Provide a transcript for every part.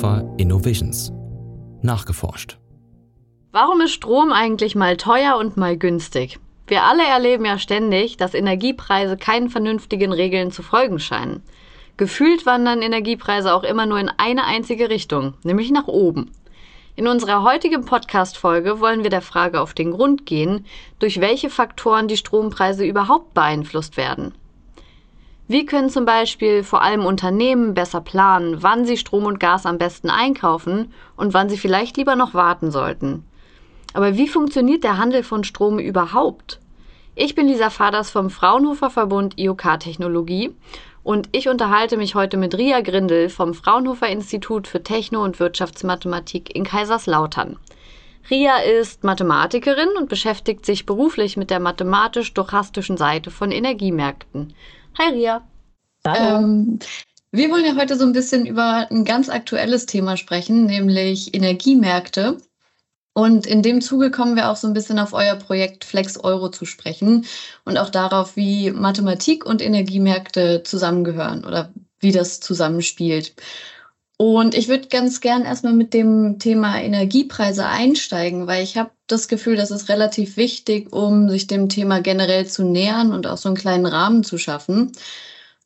Fraunhofer Innovations. Nachgeforscht. Warum ist Strom eigentlich mal teuer und mal günstig? Wir alle erleben ja ständig, dass Energiepreise keinen vernünftigen Regeln zu folgen scheinen. Gefühlt wandern Energiepreise auch immer nur in eine einzige Richtung, nämlich nach oben. In unserer heutigen Podcast-Folge wollen wir der Frage auf den Grund gehen, durch welche Faktoren die Strompreise überhaupt beeinflusst werden. Wie können zum Beispiel vor allem Unternehmen besser planen, wann sie Strom und Gas am besten einkaufen und wann sie vielleicht lieber noch warten sollten? Aber wie funktioniert der Handel von Strom überhaupt? Ich bin Lisa Faders vom Fraunhofer Verbund IOK Technologie und ich unterhalte mich heute mit Ria Grindel vom Fraunhofer Institut für Techno- und Wirtschaftsmathematik in Kaiserslautern. Ria ist Mathematikerin und beschäftigt sich beruflich mit der mathematisch-stochastischen Seite von Energiemärkten. Hi Ria. Ähm, wir wollen ja heute so ein bisschen über ein ganz aktuelles Thema sprechen, nämlich Energiemärkte. Und in dem Zuge kommen wir auch so ein bisschen auf euer Projekt Flex Euro zu sprechen und auch darauf, wie Mathematik und Energiemärkte zusammengehören oder wie das zusammenspielt. Und ich würde ganz gern erstmal mit dem Thema Energiepreise einsteigen, weil ich habe das Gefühl, das ist relativ wichtig, um sich dem Thema generell zu nähern und auch so einen kleinen Rahmen zu schaffen.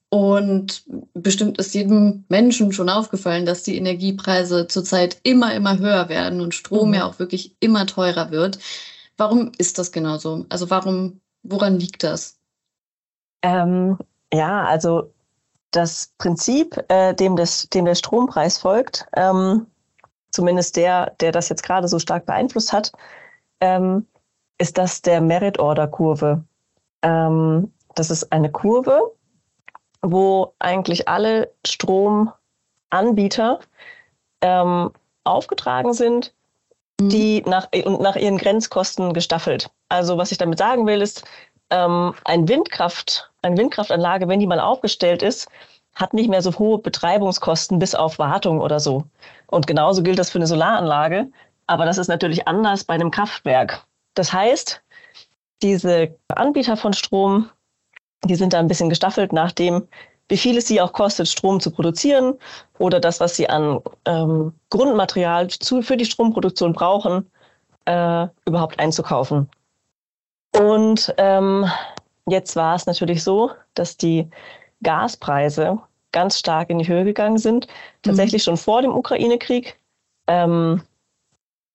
Und bestimmt ist jedem Menschen schon aufgefallen, dass die Energiepreise zurzeit immer, immer höher werden und Strom mhm. ja auch wirklich immer teurer wird. Warum ist das genau so? Also warum, woran liegt das? Ähm, ja, also das Prinzip, äh, dem, das, dem der Strompreis folgt, ähm, zumindest der, der das jetzt gerade so stark beeinflusst hat, ähm, ist das der Merit-Order-Kurve. Ähm, das ist eine Kurve, wo eigentlich alle Stromanbieter ähm, aufgetragen sind, mhm. die nach, und nach ihren Grenzkosten gestaffelt. Also was ich damit sagen will, ist, ähm, ein Windkraft, eine Windkraftanlage, wenn die mal aufgestellt ist, hat nicht mehr so hohe Betreibungskosten bis auf Wartung oder so. Und genauso gilt das für eine Solaranlage. Aber das ist natürlich anders bei einem Kraftwerk. Das heißt, diese Anbieter von Strom die sind da ein bisschen gestaffelt nach dem, wie viel es sie auch kostet, Strom zu produzieren oder das, was sie an ähm, Grundmaterial zu, für die Stromproduktion brauchen, äh, überhaupt einzukaufen. Und ähm, jetzt war es natürlich so, dass die Gaspreise ganz stark in die Höhe gegangen sind, tatsächlich mhm. schon vor dem Ukraine-Krieg, ähm,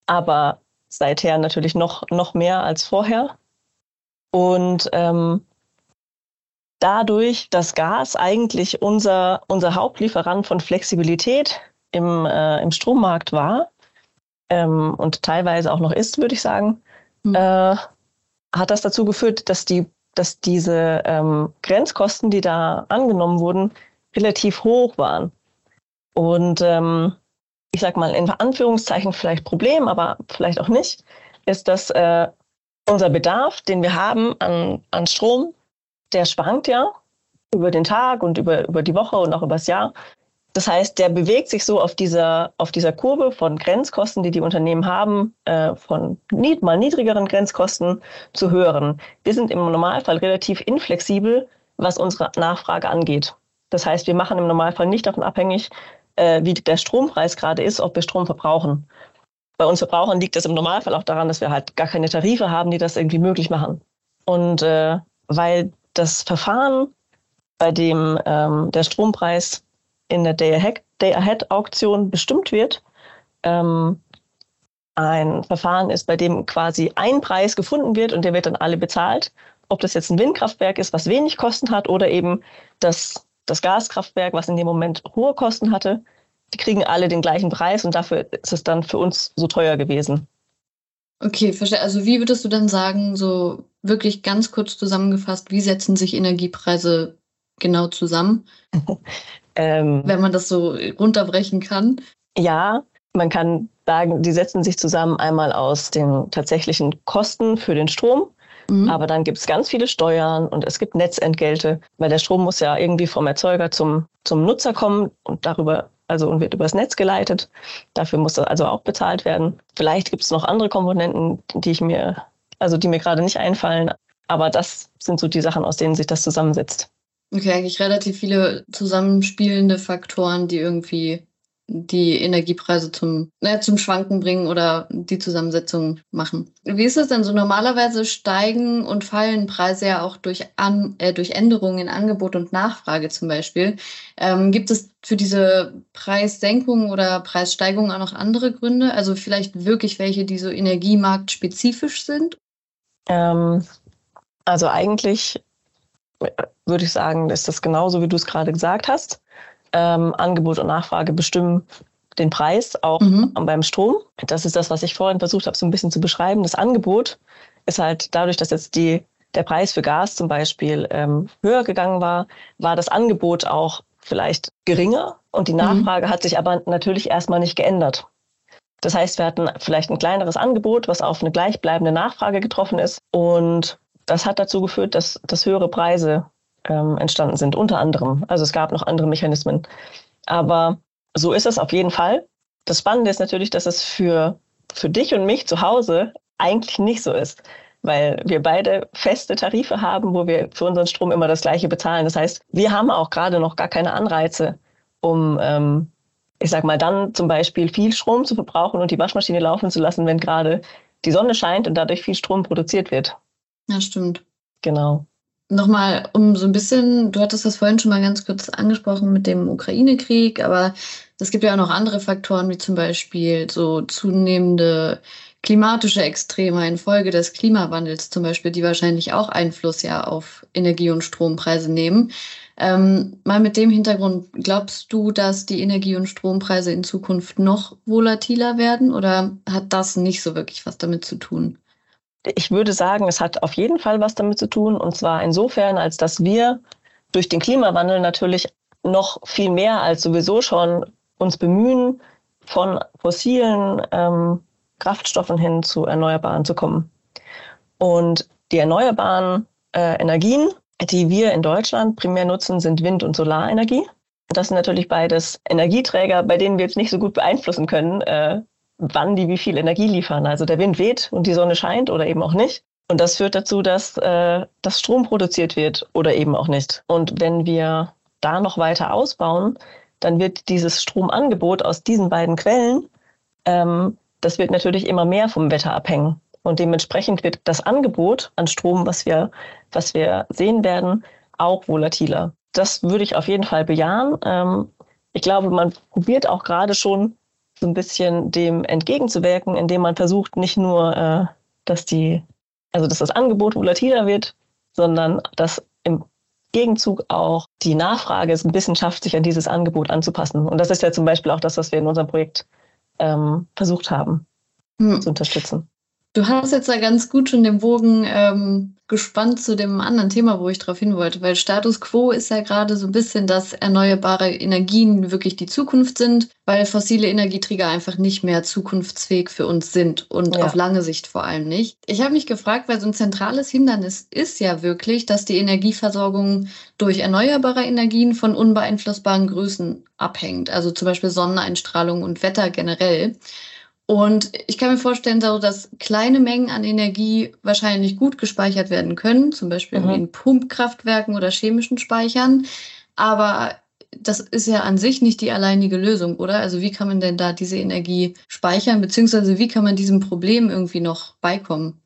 aber seither natürlich noch, noch mehr als vorher. Und ähm, dadurch, dass Gas eigentlich unser, unser Hauptlieferant von Flexibilität im, äh, im Strommarkt war ähm, und teilweise auch noch ist, würde ich sagen, mhm. äh, hat das dazu geführt, dass, die, dass diese ähm, Grenzkosten, die da angenommen wurden, relativ hoch waren. Und ähm, ich sage mal in Anführungszeichen vielleicht Problem, aber vielleicht auch nicht, ist, dass äh, unser Bedarf, den wir haben an, an Strom, der schwankt ja über den Tag und über, über die Woche und auch übers Jahr. Das heißt, der bewegt sich so auf dieser, auf dieser Kurve von Grenzkosten, die die Unternehmen haben, äh, von nied mal niedrigeren Grenzkosten zu höheren. Wir sind im Normalfall relativ inflexibel, was unsere Nachfrage angeht. Das heißt, wir machen im Normalfall nicht davon abhängig, äh, wie der Strompreis gerade ist, ob wir Strom verbrauchen. Bei uns Verbrauchern liegt das im Normalfall auch daran, dass wir halt gar keine Tarife haben, die das irgendwie möglich machen. Und äh, weil das Verfahren, bei dem ähm, der Strompreis in der Day-Ahead-Auktion bestimmt wird, ähm, ein Verfahren ist, bei dem quasi ein Preis gefunden wird und der wird dann alle bezahlt. Ob das jetzt ein Windkraftwerk ist, was wenig Kosten hat, oder eben das, das Gaskraftwerk, was in dem Moment hohe Kosten hatte, die kriegen alle den gleichen Preis und dafür ist es dann für uns so teuer gewesen. Okay, verstehe. Also wie würdest du dann sagen, so wirklich ganz kurz zusammengefasst, wie setzen sich Energiepreise genau zusammen? ähm, Wenn man das so runterbrechen kann. Ja, man kann sagen, die setzen sich zusammen einmal aus den tatsächlichen Kosten für den Strom. Mhm. Aber dann gibt es ganz viele Steuern und es gibt Netzentgelte, weil der Strom muss ja irgendwie vom Erzeuger zum, zum Nutzer kommen und darüber also und wird übers Netz geleitet. Dafür muss das also auch bezahlt werden. Vielleicht gibt es noch andere Komponenten, die ich mir, also die mir gerade nicht einfallen, aber das sind so die Sachen, aus denen sich das zusammensetzt. Okay, eigentlich relativ viele zusammenspielende Faktoren, die irgendwie die Energiepreise zum, äh, zum Schwanken bringen oder die Zusammensetzung machen. Wie ist es denn so? Normalerweise steigen und fallen Preise ja auch durch, An äh, durch Änderungen in Angebot und Nachfrage zum Beispiel. Ähm, gibt es für diese Preissenkung oder Preissteigerung auch noch andere Gründe? Also vielleicht wirklich welche, die so energiemarktspezifisch sind? Ähm, also eigentlich würde ich sagen, ist das genauso, wie du es gerade gesagt hast ähm, Angebot und Nachfrage bestimmen den Preis auch mhm. beim Strom. Das ist das, was ich vorhin versucht habe, so ein bisschen zu beschreiben. Das Angebot ist halt dadurch, dass jetzt die, der Preis für Gas zum Beispiel ähm, höher gegangen war, war das Angebot auch vielleicht geringer und die mhm. Nachfrage mhm. hat sich aber natürlich erstmal nicht geändert. Das heißt, wir hatten vielleicht ein kleineres Angebot, was auf eine gleichbleibende Nachfrage getroffen ist. Und das hat dazu geführt, dass, dass höhere Preise ähm, entstanden sind, unter anderem. Also es gab noch andere Mechanismen. Aber so ist es auf jeden Fall. Das Spannende ist natürlich, dass es für, für dich und mich zu Hause eigentlich nicht so ist, weil wir beide feste Tarife haben, wo wir für unseren Strom immer das gleiche bezahlen. Das heißt, wir haben auch gerade noch gar keine Anreize, um, ähm, ich sag mal, dann zum Beispiel viel Strom zu verbrauchen und die Waschmaschine laufen zu lassen, wenn gerade die Sonne scheint und dadurch viel Strom produziert wird. Ja, stimmt. Genau. Nochmal, um so ein bisschen, du hattest das vorhin schon mal ganz kurz angesprochen mit dem Ukraine-Krieg, aber es gibt ja auch noch andere Faktoren, wie zum Beispiel so zunehmende klimatische Extreme infolge des Klimawandels zum Beispiel, die wahrscheinlich auch Einfluss ja auf Energie- und Strompreise nehmen. Ähm, mal mit dem Hintergrund, glaubst du, dass die Energie- und Strompreise in Zukunft noch volatiler werden oder hat das nicht so wirklich was damit zu tun? Ich würde sagen, es hat auf jeden Fall was damit zu tun. Und zwar insofern, als dass wir durch den Klimawandel natürlich noch viel mehr als sowieso schon uns bemühen, von fossilen ähm, Kraftstoffen hin zu Erneuerbaren zu kommen. Und die erneuerbaren äh, Energien, die wir in Deutschland primär nutzen, sind Wind- und Solarenergie. Das sind natürlich beides Energieträger, bei denen wir jetzt nicht so gut beeinflussen können, äh, wann die wie viel Energie liefern. Also der Wind weht und die Sonne scheint oder eben auch nicht. Und das führt dazu, dass, äh, dass Strom produziert wird oder eben auch nicht. Und wenn wir da noch weiter ausbauen, dann wird dieses Stromangebot aus diesen beiden Quellen, ähm, das wird natürlich immer mehr vom Wetter abhängen. Und dementsprechend wird das Angebot an Strom, was wir, was wir sehen werden, auch volatiler. Das würde ich auf jeden Fall bejahen. Ähm, ich glaube, man probiert auch gerade schon so ein bisschen dem entgegenzuwirken, indem man versucht, nicht nur, äh, dass die, also dass das Angebot volatiler wird, sondern dass im Gegenzug auch die Nachfrage es ein bisschen schafft, sich an dieses Angebot anzupassen. Und das ist ja zum Beispiel auch das, was wir in unserem Projekt ähm, versucht haben hm. zu unterstützen. Du hast jetzt da ganz gut schon den Bogen ähm, gespannt zu dem anderen Thema, wo ich darauf hin wollte, weil Status quo ist ja gerade so ein bisschen, dass erneuerbare Energien wirklich die Zukunft sind, weil fossile Energieträger einfach nicht mehr zukunftsfähig für uns sind und ja. auf lange Sicht vor allem nicht. Ich habe mich gefragt, weil so ein zentrales Hindernis ist ja wirklich, dass die Energieversorgung durch erneuerbare Energien von unbeeinflussbaren Größen abhängt, also zum Beispiel Sonneneinstrahlung und Wetter generell. Und ich kann mir vorstellen, dass kleine Mengen an Energie wahrscheinlich gut gespeichert werden können, zum Beispiel mhm. in Pumpkraftwerken oder chemischen Speichern. Aber das ist ja an sich nicht die alleinige Lösung, oder? Also wie kann man denn da diese Energie speichern, beziehungsweise wie kann man diesem Problem irgendwie noch beikommen?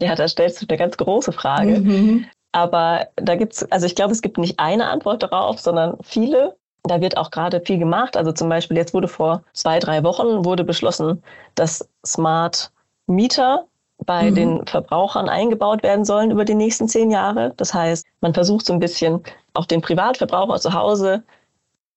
Ja, da stellst du eine ganz große Frage. Mhm. Aber da gibt es, also ich glaube, es gibt nicht eine Antwort darauf, sondern viele. Da wird auch gerade viel gemacht. Also zum Beispiel jetzt wurde vor zwei, drei Wochen wurde beschlossen, dass Smart Mieter bei mhm. den Verbrauchern eingebaut werden sollen über die nächsten zehn Jahre. Das heißt, man versucht so ein bisschen auch den Privatverbraucher zu Hause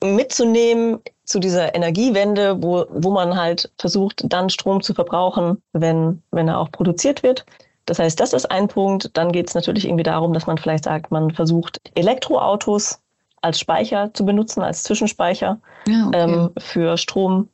mitzunehmen zu dieser Energiewende, wo, wo man halt versucht, dann Strom zu verbrauchen, wenn, wenn er auch produziert wird. Das heißt, das ist ein Punkt. Dann geht es natürlich irgendwie darum, dass man vielleicht sagt, man versucht, Elektroautos als Speicher zu benutzen, als Zwischenspeicher ja, okay. ähm, für Strom.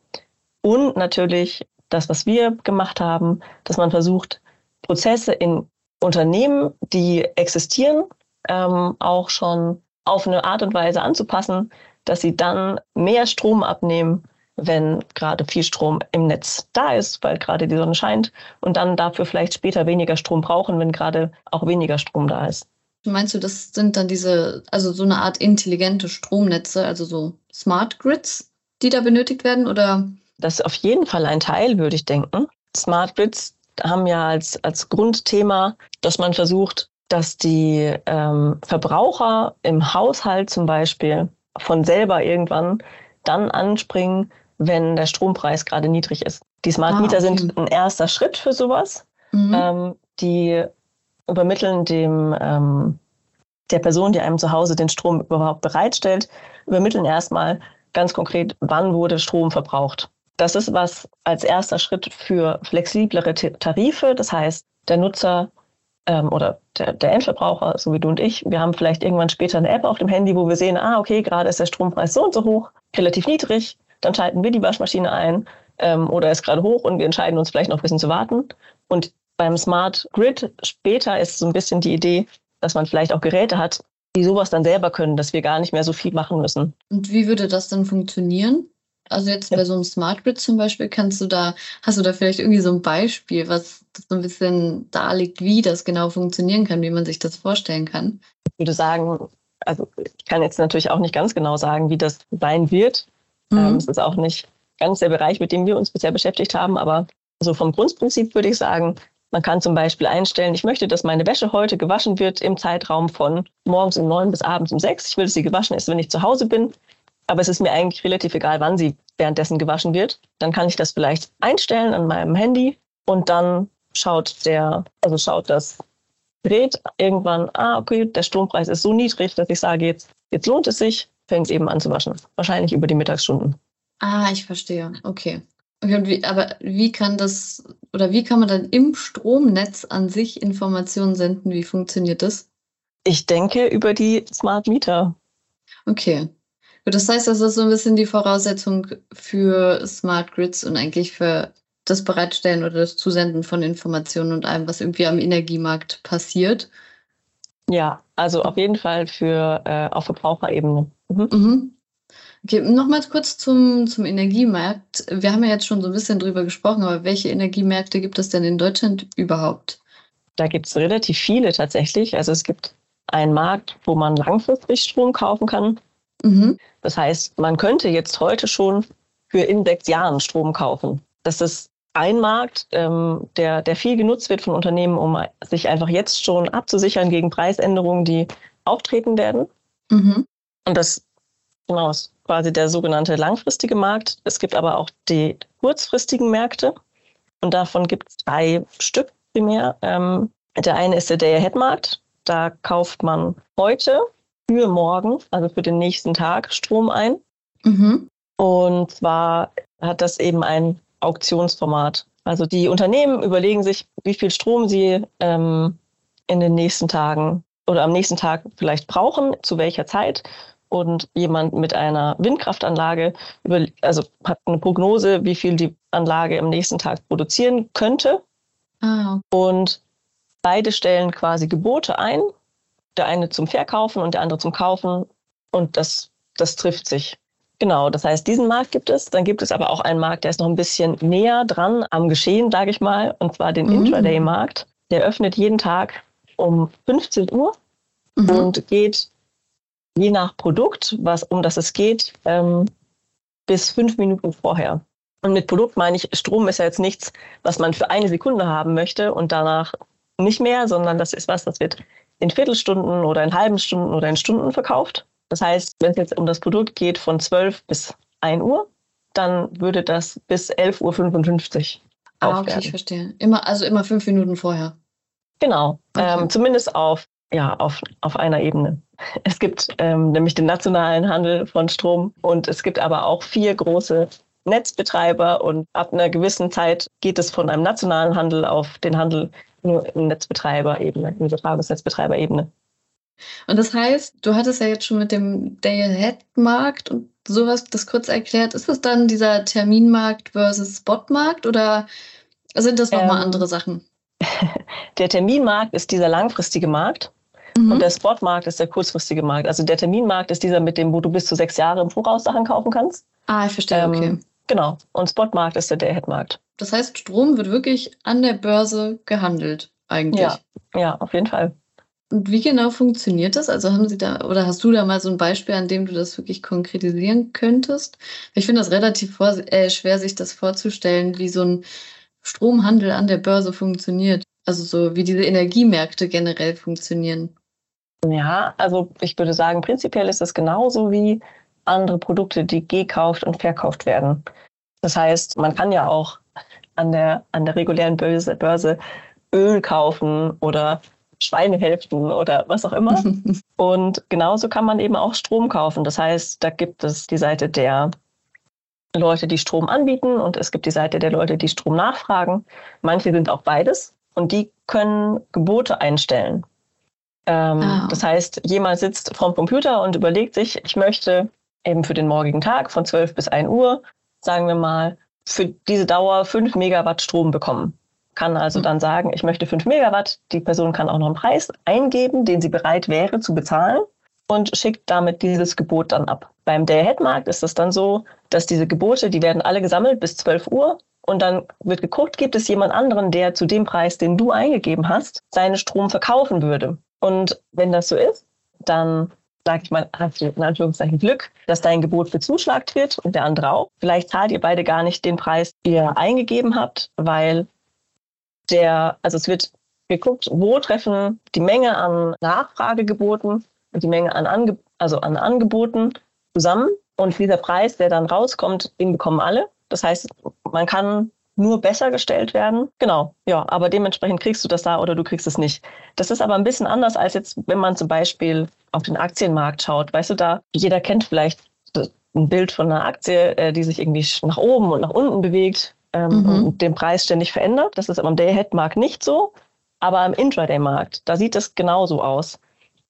Und natürlich das, was wir gemacht haben, dass man versucht, Prozesse in Unternehmen, die existieren, ähm, auch schon auf eine Art und Weise anzupassen, dass sie dann mehr Strom abnehmen, wenn gerade viel Strom im Netz da ist, weil gerade die Sonne scheint und dann dafür vielleicht später weniger Strom brauchen, wenn gerade auch weniger Strom da ist. Meinst du, das sind dann diese, also so eine Art intelligente Stromnetze, also so Smart Grids, die da benötigt werden? Oder? Das ist auf jeden Fall ein Teil, würde ich denken. Smart Grids haben ja als, als Grundthema, dass man versucht, dass die ähm, Verbraucher im Haushalt zum Beispiel von selber irgendwann dann anspringen, wenn der Strompreis gerade niedrig ist. Die Smart Meter ah, okay. sind ein erster Schritt für sowas. Mhm. Ähm, die übermitteln dem ähm, der Person, die einem zu Hause den Strom überhaupt bereitstellt, übermitteln erstmal ganz konkret, wann wurde Strom verbraucht. Das ist was als erster Schritt für flexiblere Tarife. Das heißt, der Nutzer ähm, oder der, der, Endverbraucher, so wie du und ich, wir haben vielleicht irgendwann später eine App auf dem Handy, wo wir sehen, ah, okay, gerade ist der Strompreis so und so hoch, relativ niedrig, dann schalten wir die Waschmaschine ein ähm, oder ist gerade hoch und wir entscheiden uns vielleicht noch ein bisschen zu warten. Und beim Smart Grid später ist so ein bisschen die Idee, dass man vielleicht auch Geräte hat, die sowas dann selber können, dass wir gar nicht mehr so viel machen müssen. Und wie würde das dann funktionieren? Also jetzt ja. bei so einem Smart Grid zum Beispiel, kannst du da, hast du da vielleicht irgendwie so ein Beispiel, was so ein bisschen darlegt, wie das genau funktionieren kann, wie man sich das vorstellen kann? Ich würde sagen, also ich kann jetzt natürlich auch nicht ganz genau sagen, wie das sein wird. Mhm. Ähm, es ist auch nicht ganz der Bereich, mit dem wir uns bisher beschäftigt haben, aber so vom Grundprinzip würde ich sagen, man kann zum Beispiel einstellen, ich möchte, dass meine Wäsche heute gewaschen wird im Zeitraum von morgens um neun bis abends um sechs. Ich will, dass sie gewaschen ist, wenn ich zu Hause bin. Aber es ist mir eigentlich relativ egal, wann sie währenddessen gewaschen wird. Dann kann ich das vielleicht einstellen an meinem Handy und dann schaut der, also schaut das Gerät irgendwann, ah, okay, der Strompreis ist so niedrig, dass ich sage, jetzt, jetzt lohnt es sich, fängt es eben an zu waschen. Wahrscheinlich über die Mittagsstunden. Ah, ich verstehe. Okay. Okay, wie, aber wie kann das oder wie kann man dann im Stromnetz an sich Informationen senden? Wie funktioniert das? Ich denke über die Smart Meter. Okay. Das heißt, das ist so ein bisschen die Voraussetzung für Smart Grids und eigentlich für das Bereitstellen oder das Zusenden von Informationen und allem, was irgendwie am Energiemarkt passiert. Ja, also auf jeden Fall für äh, auf Verbraucherebene. Mhm. Mhm. Okay, nochmals kurz zum, zum Energiemarkt. Wir haben ja jetzt schon so ein bisschen drüber gesprochen, aber welche Energiemärkte gibt es denn in Deutschland überhaupt? Da gibt es relativ viele tatsächlich. Also es gibt einen Markt, wo man langfristig Strom kaufen kann. Mhm. Das heißt, man könnte jetzt heute schon für in sechs Jahren Strom kaufen. Das ist ein Markt, ähm, der, der viel genutzt wird von Unternehmen, um sich einfach jetzt schon abzusichern gegen Preisänderungen, die auftreten werden. Mhm. Und das Genau, ist quasi der sogenannte langfristige Markt. Es gibt aber auch die kurzfristigen Märkte und davon gibt es drei Stück primär. Ähm, der eine ist der Day-Ahead-Markt. Da kauft man heute für morgen, also für den nächsten Tag, Strom ein. Mhm. Und zwar hat das eben ein Auktionsformat. Also die Unternehmen überlegen sich, wie viel Strom sie ähm, in den nächsten Tagen oder am nächsten Tag vielleicht brauchen, zu welcher Zeit und jemand mit einer Windkraftanlage über, also hat eine Prognose, wie viel die Anlage am nächsten Tag produzieren könnte. Ah. Und beide stellen quasi Gebote ein. Der eine zum Verkaufen und der andere zum Kaufen. Und das, das trifft sich. Genau, das heißt, diesen Markt gibt es. Dann gibt es aber auch einen Markt, der ist noch ein bisschen näher dran am Geschehen, sage ich mal, und zwar den mhm. Intraday-Markt. Der öffnet jeden Tag um 15 Uhr mhm. und geht je nach Produkt, was, um das es geht, ähm, bis fünf Minuten vorher. Und mit Produkt meine ich, Strom ist ja jetzt nichts, was man für eine Sekunde haben möchte und danach nicht mehr, sondern das ist was, das wird in Viertelstunden oder in halben Stunden oder in Stunden verkauft. Das heißt, wenn es jetzt um das Produkt geht von 12 bis 1 Uhr, dann würde das bis 11.55 Uhr Ah, okay, ich verstehe. Immer, also immer fünf Minuten vorher. Genau, okay. ähm, zumindest auf, ja, auf, auf einer Ebene. Es gibt ähm, nämlich den nationalen Handel von Strom und es gibt aber auch vier große Netzbetreiber und ab einer gewissen Zeit geht es von einem nationalen Handel auf den Handel nur in Netzbetreiberebene, in Übertragungsnetzbetreiberebene. Und das heißt, du hattest ja jetzt schon mit dem Day-Ahead-Markt und sowas das kurz erklärt. Ist das dann dieser Terminmarkt versus Spotmarkt oder sind das nochmal ähm, andere Sachen? Der Terminmarkt ist dieser langfristige Markt. Mhm. Und der Spotmarkt ist der kurzfristige Markt. Also der Terminmarkt ist dieser mit dem, wo du bis zu sechs Jahre im Voraus Sachen kaufen kannst. Ah, ich verstehe, ähm, okay. Genau. Und Spotmarkt ist der Day-Ahead-Markt. Das heißt, Strom wird wirklich an der Börse gehandelt, eigentlich. Ja, ja auf jeden Fall. Und wie genau funktioniert das? Also haben Sie da oder hast du da mal so ein Beispiel, an dem du das wirklich konkretisieren könntest? Ich finde das relativ vor, äh, schwer, sich das vorzustellen, wie so ein Stromhandel an der Börse funktioniert. Also so wie diese Energiemärkte generell funktionieren. Ja, also ich würde sagen, prinzipiell ist es genauso wie andere Produkte, die gekauft und verkauft werden. Das heißt, man kann ja auch an der, an der regulären Börse, Börse Öl kaufen oder Schweinehälften oder was auch immer. und genauso kann man eben auch Strom kaufen. Das heißt, da gibt es die Seite der Leute, die Strom anbieten und es gibt die Seite der Leute, die Strom nachfragen. Manche sind auch beides und die können Gebote einstellen. Ähm, ah. Das heißt, jemand sitzt vorm Computer und überlegt sich, ich möchte eben für den morgigen Tag von 12 bis 1 Uhr, sagen wir mal, für diese Dauer 5 Megawatt Strom bekommen kann also dann sagen, ich möchte 5 Megawatt. Die Person kann auch noch einen Preis eingeben, den sie bereit wäre zu bezahlen und schickt damit dieses Gebot dann ab. Beim Day-Ahead-Markt ist es dann so, dass diese Gebote, die werden alle gesammelt bis 12 Uhr und dann wird geguckt, gibt es jemand anderen, der zu dem Preis, den du eingegeben hast, seinen Strom verkaufen würde. Und wenn das so ist, dann sage ich mal, hast du in Anführungszeichen Glück, dass dein Gebot bezuschlagt wird und der andere auch. Vielleicht zahlt ihr beide gar nicht den Preis, den ihr eingegeben habt, weil der, also es wird geguckt, wo treffen die Menge an Nachfragegeboten und die Menge an, Ange also an Angeboten zusammen. Und dieser Preis, der dann rauskommt, den bekommen alle. Das heißt, man kann nur besser gestellt werden. Genau, ja, aber dementsprechend kriegst du das da oder du kriegst es nicht. Das ist aber ein bisschen anders als jetzt, wenn man zum Beispiel auf den Aktienmarkt schaut. Weißt du, da jeder kennt vielleicht ein Bild von einer Aktie, äh, die sich irgendwie nach oben und nach unten bewegt ähm, mhm. und den Preis ständig verändert. Das ist am Day-Ahead-Markt nicht so, aber am Intraday-Markt, da sieht es genauso aus.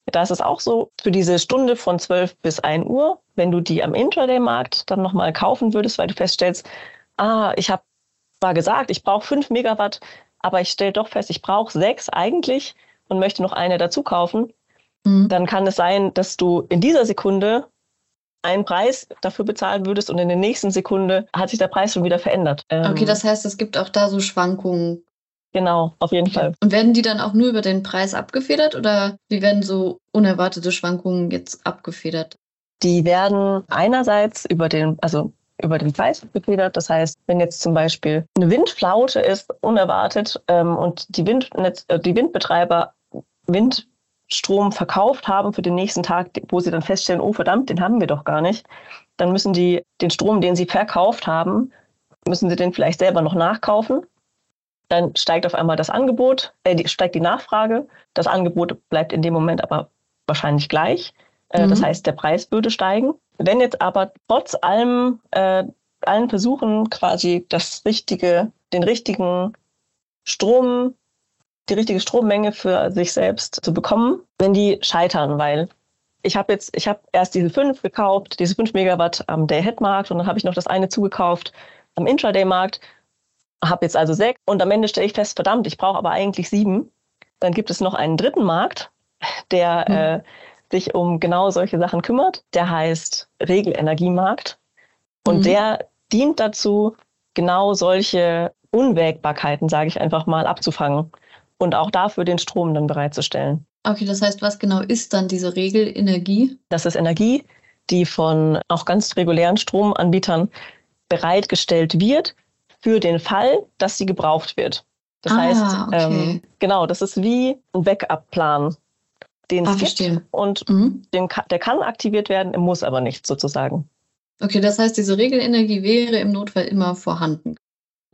Da ist es auch so, für diese Stunde von 12 bis 1 Uhr, wenn du die am Intraday-Markt dann nochmal kaufen würdest, weil du feststellst, ah, ich habe zwar gesagt, ich brauche 5 Megawatt, aber ich stelle doch fest, ich brauche 6 eigentlich und möchte noch eine dazu kaufen, mhm. dann kann es sein, dass du in dieser Sekunde einen Preis dafür bezahlen würdest und in der nächsten Sekunde hat sich der Preis schon wieder verändert. Ähm, okay, das heißt, es gibt auch da so Schwankungen. Genau, auf jeden Fall. Und werden die dann auch nur über den Preis abgefedert oder wie werden so unerwartete Schwankungen jetzt abgefedert? Die werden einerseits über den, also über den Preis abgefedert. Das heißt, wenn jetzt zum Beispiel eine Windflaute ist, unerwartet, ähm, und die, Windnetz, äh, die Windbetreiber Wind Strom verkauft haben für den nächsten Tag, wo sie dann feststellen, oh verdammt, den haben wir doch gar nicht, dann müssen die den Strom, den sie verkauft haben, müssen sie den vielleicht selber noch nachkaufen. Dann steigt auf einmal das Angebot, äh, steigt die Nachfrage. Das Angebot bleibt in dem Moment aber wahrscheinlich gleich. Äh, mhm. Das heißt, der Preis würde steigen. Wenn jetzt aber trotz allem, äh, allen Versuchen quasi das richtige, den richtigen Strom die richtige Strommenge für sich selbst zu bekommen, wenn die scheitern, weil ich habe jetzt, ich habe erst diese fünf gekauft, diese fünf Megawatt am Day-Ahead-Markt und dann habe ich noch das eine zugekauft am Intraday-Markt, habe jetzt also sechs und am Ende stelle ich fest, verdammt, ich brauche aber eigentlich sieben. Dann gibt es noch einen dritten Markt, der mhm. äh, sich um genau solche Sachen kümmert. Der heißt Regelenergiemarkt und mhm. der dient dazu, genau solche Unwägbarkeiten, sage ich einfach mal, abzufangen und auch dafür den Strom dann bereitzustellen. Okay, das heißt, was genau ist dann diese Regelenergie? Das ist Energie, die von auch ganz regulären Stromanbietern bereitgestellt wird für den Fall, dass sie gebraucht wird. Das ah, heißt, okay. ähm, genau, das ist wie ein Backup-Plan, den ah, es gibt und mhm. den, der kann aktiviert werden, muss aber nicht sozusagen. Okay, das heißt, diese Regelenergie wäre im Notfall immer vorhanden.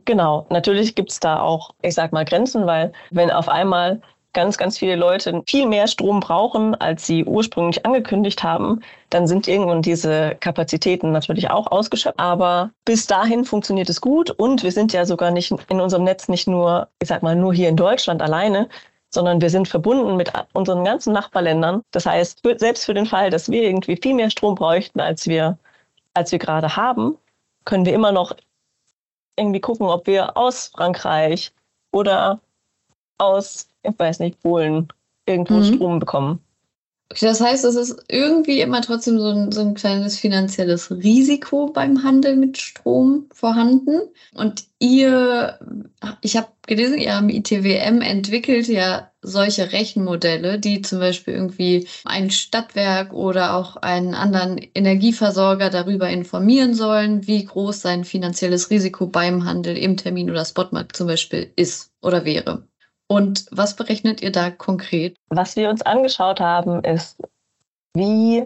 Genau, natürlich gibt es da auch, ich sag mal, Grenzen, weil wenn auf einmal ganz, ganz viele Leute viel mehr Strom brauchen, als sie ursprünglich angekündigt haben, dann sind irgendwann diese Kapazitäten natürlich auch ausgeschöpft. Aber bis dahin funktioniert es gut und wir sind ja sogar nicht in unserem Netz nicht nur, ich sag mal, nur hier in Deutschland alleine, sondern wir sind verbunden mit unseren ganzen Nachbarländern. Das heißt, selbst für den Fall, dass wir irgendwie viel mehr Strom bräuchten, als wir, als wir gerade haben, können wir immer noch irgendwie gucken, ob wir aus Frankreich oder aus, ich weiß nicht, Polen irgendwo mhm. Strom bekommen. Das heißt, es ist irgendwie immer trotzdem so ein, so ein kleines finanzielles Risiko beim Handel mit Strom vorhanden. Und ihr, ich habe gelesen, ihr am ITWM entwickelt ja solche Rechenmodelle, die zum Beispiel irgendwie ein Stadtwerk oder auch einen anderen Energieversorger darüber informieren sollen, wie groß sein finanzielles Risiko beim Handel im Termin- oder Spotmarkt zum Beispiel ist oder wäre. Und was berechnet ihr da konkret? Was wir uns angeschaut haben, ist, wie,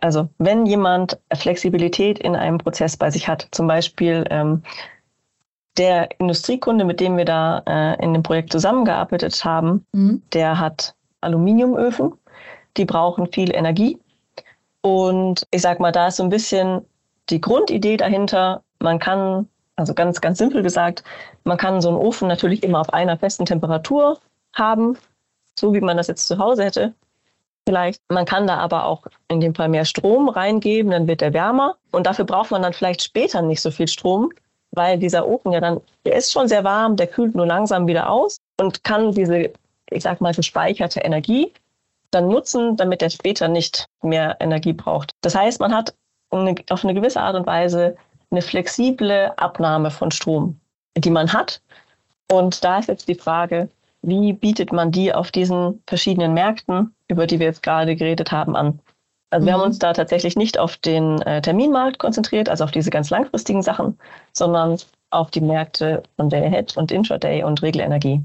also wenn jemand Flexibilität in einem Prozess bei sich hat, zum Beispiel ähm, der Industriekunde, mit dem wir da äh, in dem Projekt zusammengearbeitet haben, mhm. der hat Aluminiumöfen, die brauchen viel Energie. Und ich sag mal, da ist so ein bisschen die Grundidee dahinter, man kann also ganz, ganz simpel gesagt, man kann so einen Ofen natürlich immer auf einer festen Temperatur haben, so wie man das jetzt zu Hause hätte. Vielleicht. Man kann da aber auch in dem Fall mehr Strom reingeben, dann wird er wärmer. Und dafür braucht man dann vielleicht später nicht so viel Strom, weil dieser Ofen ja dann, der ist schon sehr warm, der kühlt nur langsam wieder aus und kann diese, ich sag mal, gespeicherte Energie dann nutzen, damit er später nicht mehr Energie braucht. Das heißt, man hat eine, auf eine gewisse Art und Weise eine flexible Abnahme von Strom, die man hat. Und da ist jetzt die Frage, wie bietet man die auf diesen verschiedenen Märkten, über die wir jetzt gerade geredet haben, an? Also wir haben mhm. uns da tatsächlich nicht auf den äh, Terminmarkt konzentriert, also auf diese ganz langfristigen Sachen, sondern auf die Märkte von Day Ahead und Intraday und Regelenergie.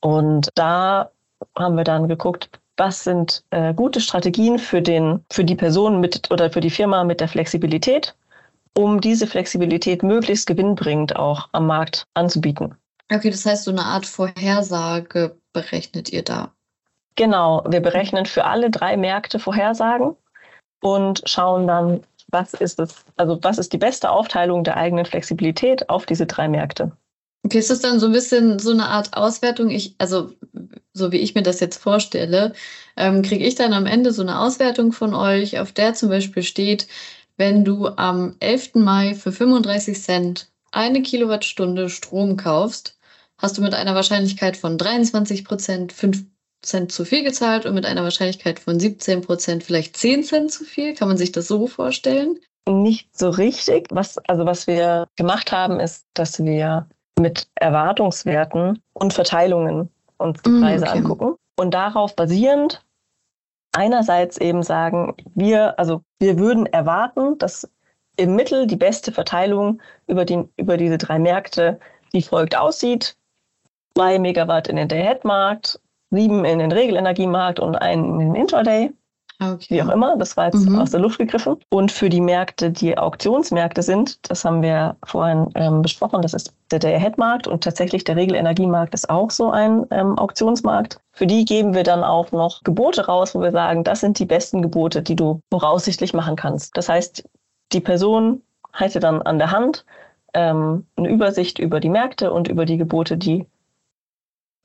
Und da haben wir dann geguckt, was sind äh, gute Strategien für den, für die Person mit oder für die Firma mit der Flexibilität um diese Flexibilität möglichst gewinnbringend auch am Markt anzubieten. Okay, das heißt, so eine Art Vorhersage berechnet ihr da? Genau, wir berechnen für alle drei Märkte Vorhersagen und schauen dann, was ist es, also was ist die beste Aufteilung der eigenen Flexibilität auf diese drei Märkte. Okay, ist das dann so ein bisschen so eine Art Auswertung? Ich, also so wie ich mir das jetzt vorstelle, ähm, kriege ich dann am Ende so eine Auswertung von euch, auf der zum Beispiel steht, wenn du am 11. Mai für 35 Cent eine Kilowattstunde Strom kaufst, hast du mit einer Wahrscheinlichkeit von 23 Prozent 5 Cent zu viel gezahlt und mit einer Wahrscheinlichkeit von 17 Prozent vielleicht 10 Cent zu viel. Kann man sich das so vorstellen? Nicht so richtig. Was, also was wir gemacht haben, ist, dass wir mit Erwartungswerten und Verteilungen uns die mm, Preise okay. angucken und darauf basierend einerseits eben sagen, wir, also wir würden erwarten, dass im Mittel die beste Verteilung über, die, über diese drei Märkte wie folgt aussieht. Zwei Megawatt in den Day-Ahead-Markt, sieben in den Regelenergiemarkt und einen in den Intraday. Okay. Wie auch immer, das war jetzt mhm. aus der Luft gegriffen. Und für die Märkte, die Auktionsmärkte sind, das haben wir vorhin ähm, besprochen, das ist der Day-Ahead-Markt und tatsächlich der Regelenergiemarkt ist auch so ein ähm, Auktionsmarkt. Für die geben wir dann auch noch Gebote raus, wo wir sagen, das sind die besten Gebote, die du voraussichtlich machen kannst. Das heißt, die Person hätte dann an der Hand ähm, eine Übersicht über die Märkte und über die Gebote, die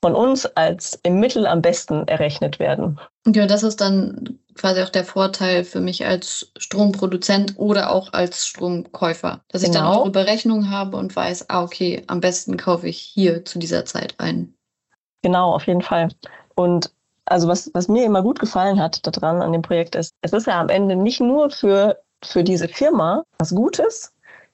von uns als im Mittel am besten errechnet werden. Ja, das ist dann quasi auch der Vorteil für mich als Stromproduzent oder auch als Stromkäufer, dass genau. ich dann auch eine Berechnung habe und weiß, ah, okay, am besten kaufe ich hier zu dieser Zeit ein. Genau, auf jeden Fall. Und also was, was mir immer gut gefallen hat daran an dem Projekt ist, es ist ja am Ende nicht nur für, für diese Firma was Gutes,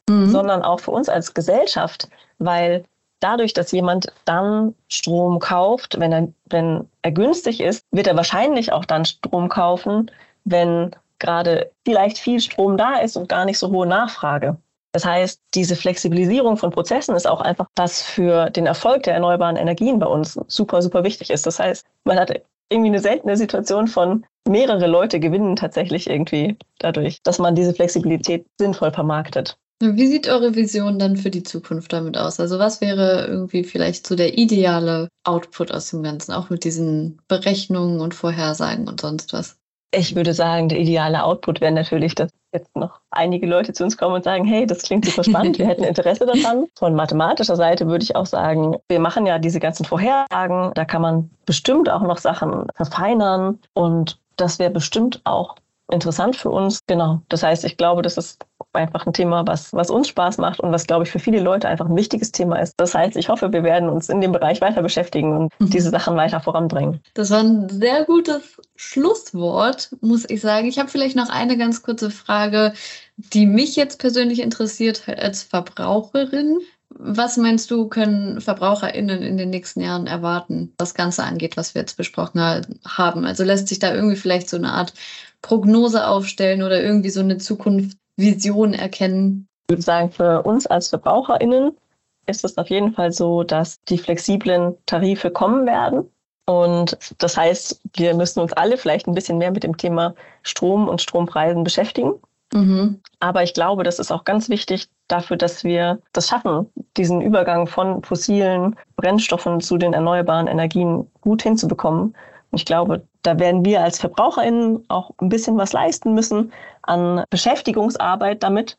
mhm. sondern auch für uns als Gesellschaft, weil dadurch, dass jemand dann Strom kauft, wenn er, wenn er günstig ist, wird er wahrscheinlich auch dann Strom kaufen, wenn gerade vielleicht viel Strom da ist und gar nicht so hohe Nachfrage. Das heißt, diese Flexibilisierung von Prozessen ist auch einfach, was für den Erfolg der erneuerbaren Energien bei uns super, super wichtig ist. Das heißt, man hat irgendwie eine seltene Situation von mehrere Leute gewinnen tatsächlich irgendwie dadurch, dass man diese Flexibilität sinnvoll vermarktet. Wie sieht eure Vision dann für die Zukunft damit aus? Also was wäre irgendwie vielleicht so der ideale Output aus dem Ganzen, auch mit diesen Berechnungen und Vorhersagen und sonst was? Ich würde sagen, der ideale Output wäre natürlich, dass jetzt noch einige Leute zu uns kommen und sagen, hey, das klingt super spannend, wir hätten Interesse daran. Von mathematischer Seite würde ich auch sagen, wir machen ja diese ganzen Vorhersagen, da kann man bestimmt auch noch Sachen verfeinern und das wäre bestimmt auch interessant für uns. Genau. Das heißt, ich glaube, das ist einfach ein Thema, was, was uns Spaß macht und was, glaube ich, für viele Leute einfach ein wichtiges Thema ist. Das heißt, ich hoffe, wir werden uns in dem Bereich weiter beschäftigen und mhm. diese Sachen weiter voranbringen. Das war ein sehr gutes Schlusswort, muss ich sagen. Ich habe vielleicht noch eine ganz kurze Frage, die mich jetzt persönlich interessiert als Verbraucherin. Was meinst du, können VerbraucherInnen in den nächsten Jahren erwarten, was das Ganze angeht, was wir jetzt besprochen haben? Also lässt sich da irgendwie vielleicht so eine Art Prognose aufstellen oder irgendwie so eine Zukunftsvision erkennen? Ich würde sagen, für uns als VerbraucherInnen ist es auf jeden Fall so, dass die flexiblen Tarife kommen werden. Und das heißt, wir müssen uns alle vielleicht ein bisschen mehr mit dem Thema Strom und Strompreisen beschäftigen. Mhm. Aber ich glaube, das ist auch ganz wichtig dafür, dass wir das schaffen, diesen Übergang von fossilen Brennstoffen zu den erneuerbaren Energien gut hinzubekommen. Und ich glaube, da werden wir als VerbraucherInnen auch ein bisschen was leisten müssen an Beschäftigungsarbeit damit.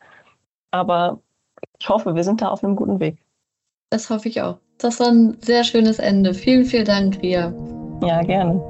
Aber ich hoffe, wir sind da auf einem guten Weg. Das hoffe ich auch. Das war ein sehr schönes Ende. Vielen, vielen Dank, Ria. Ja, gerne.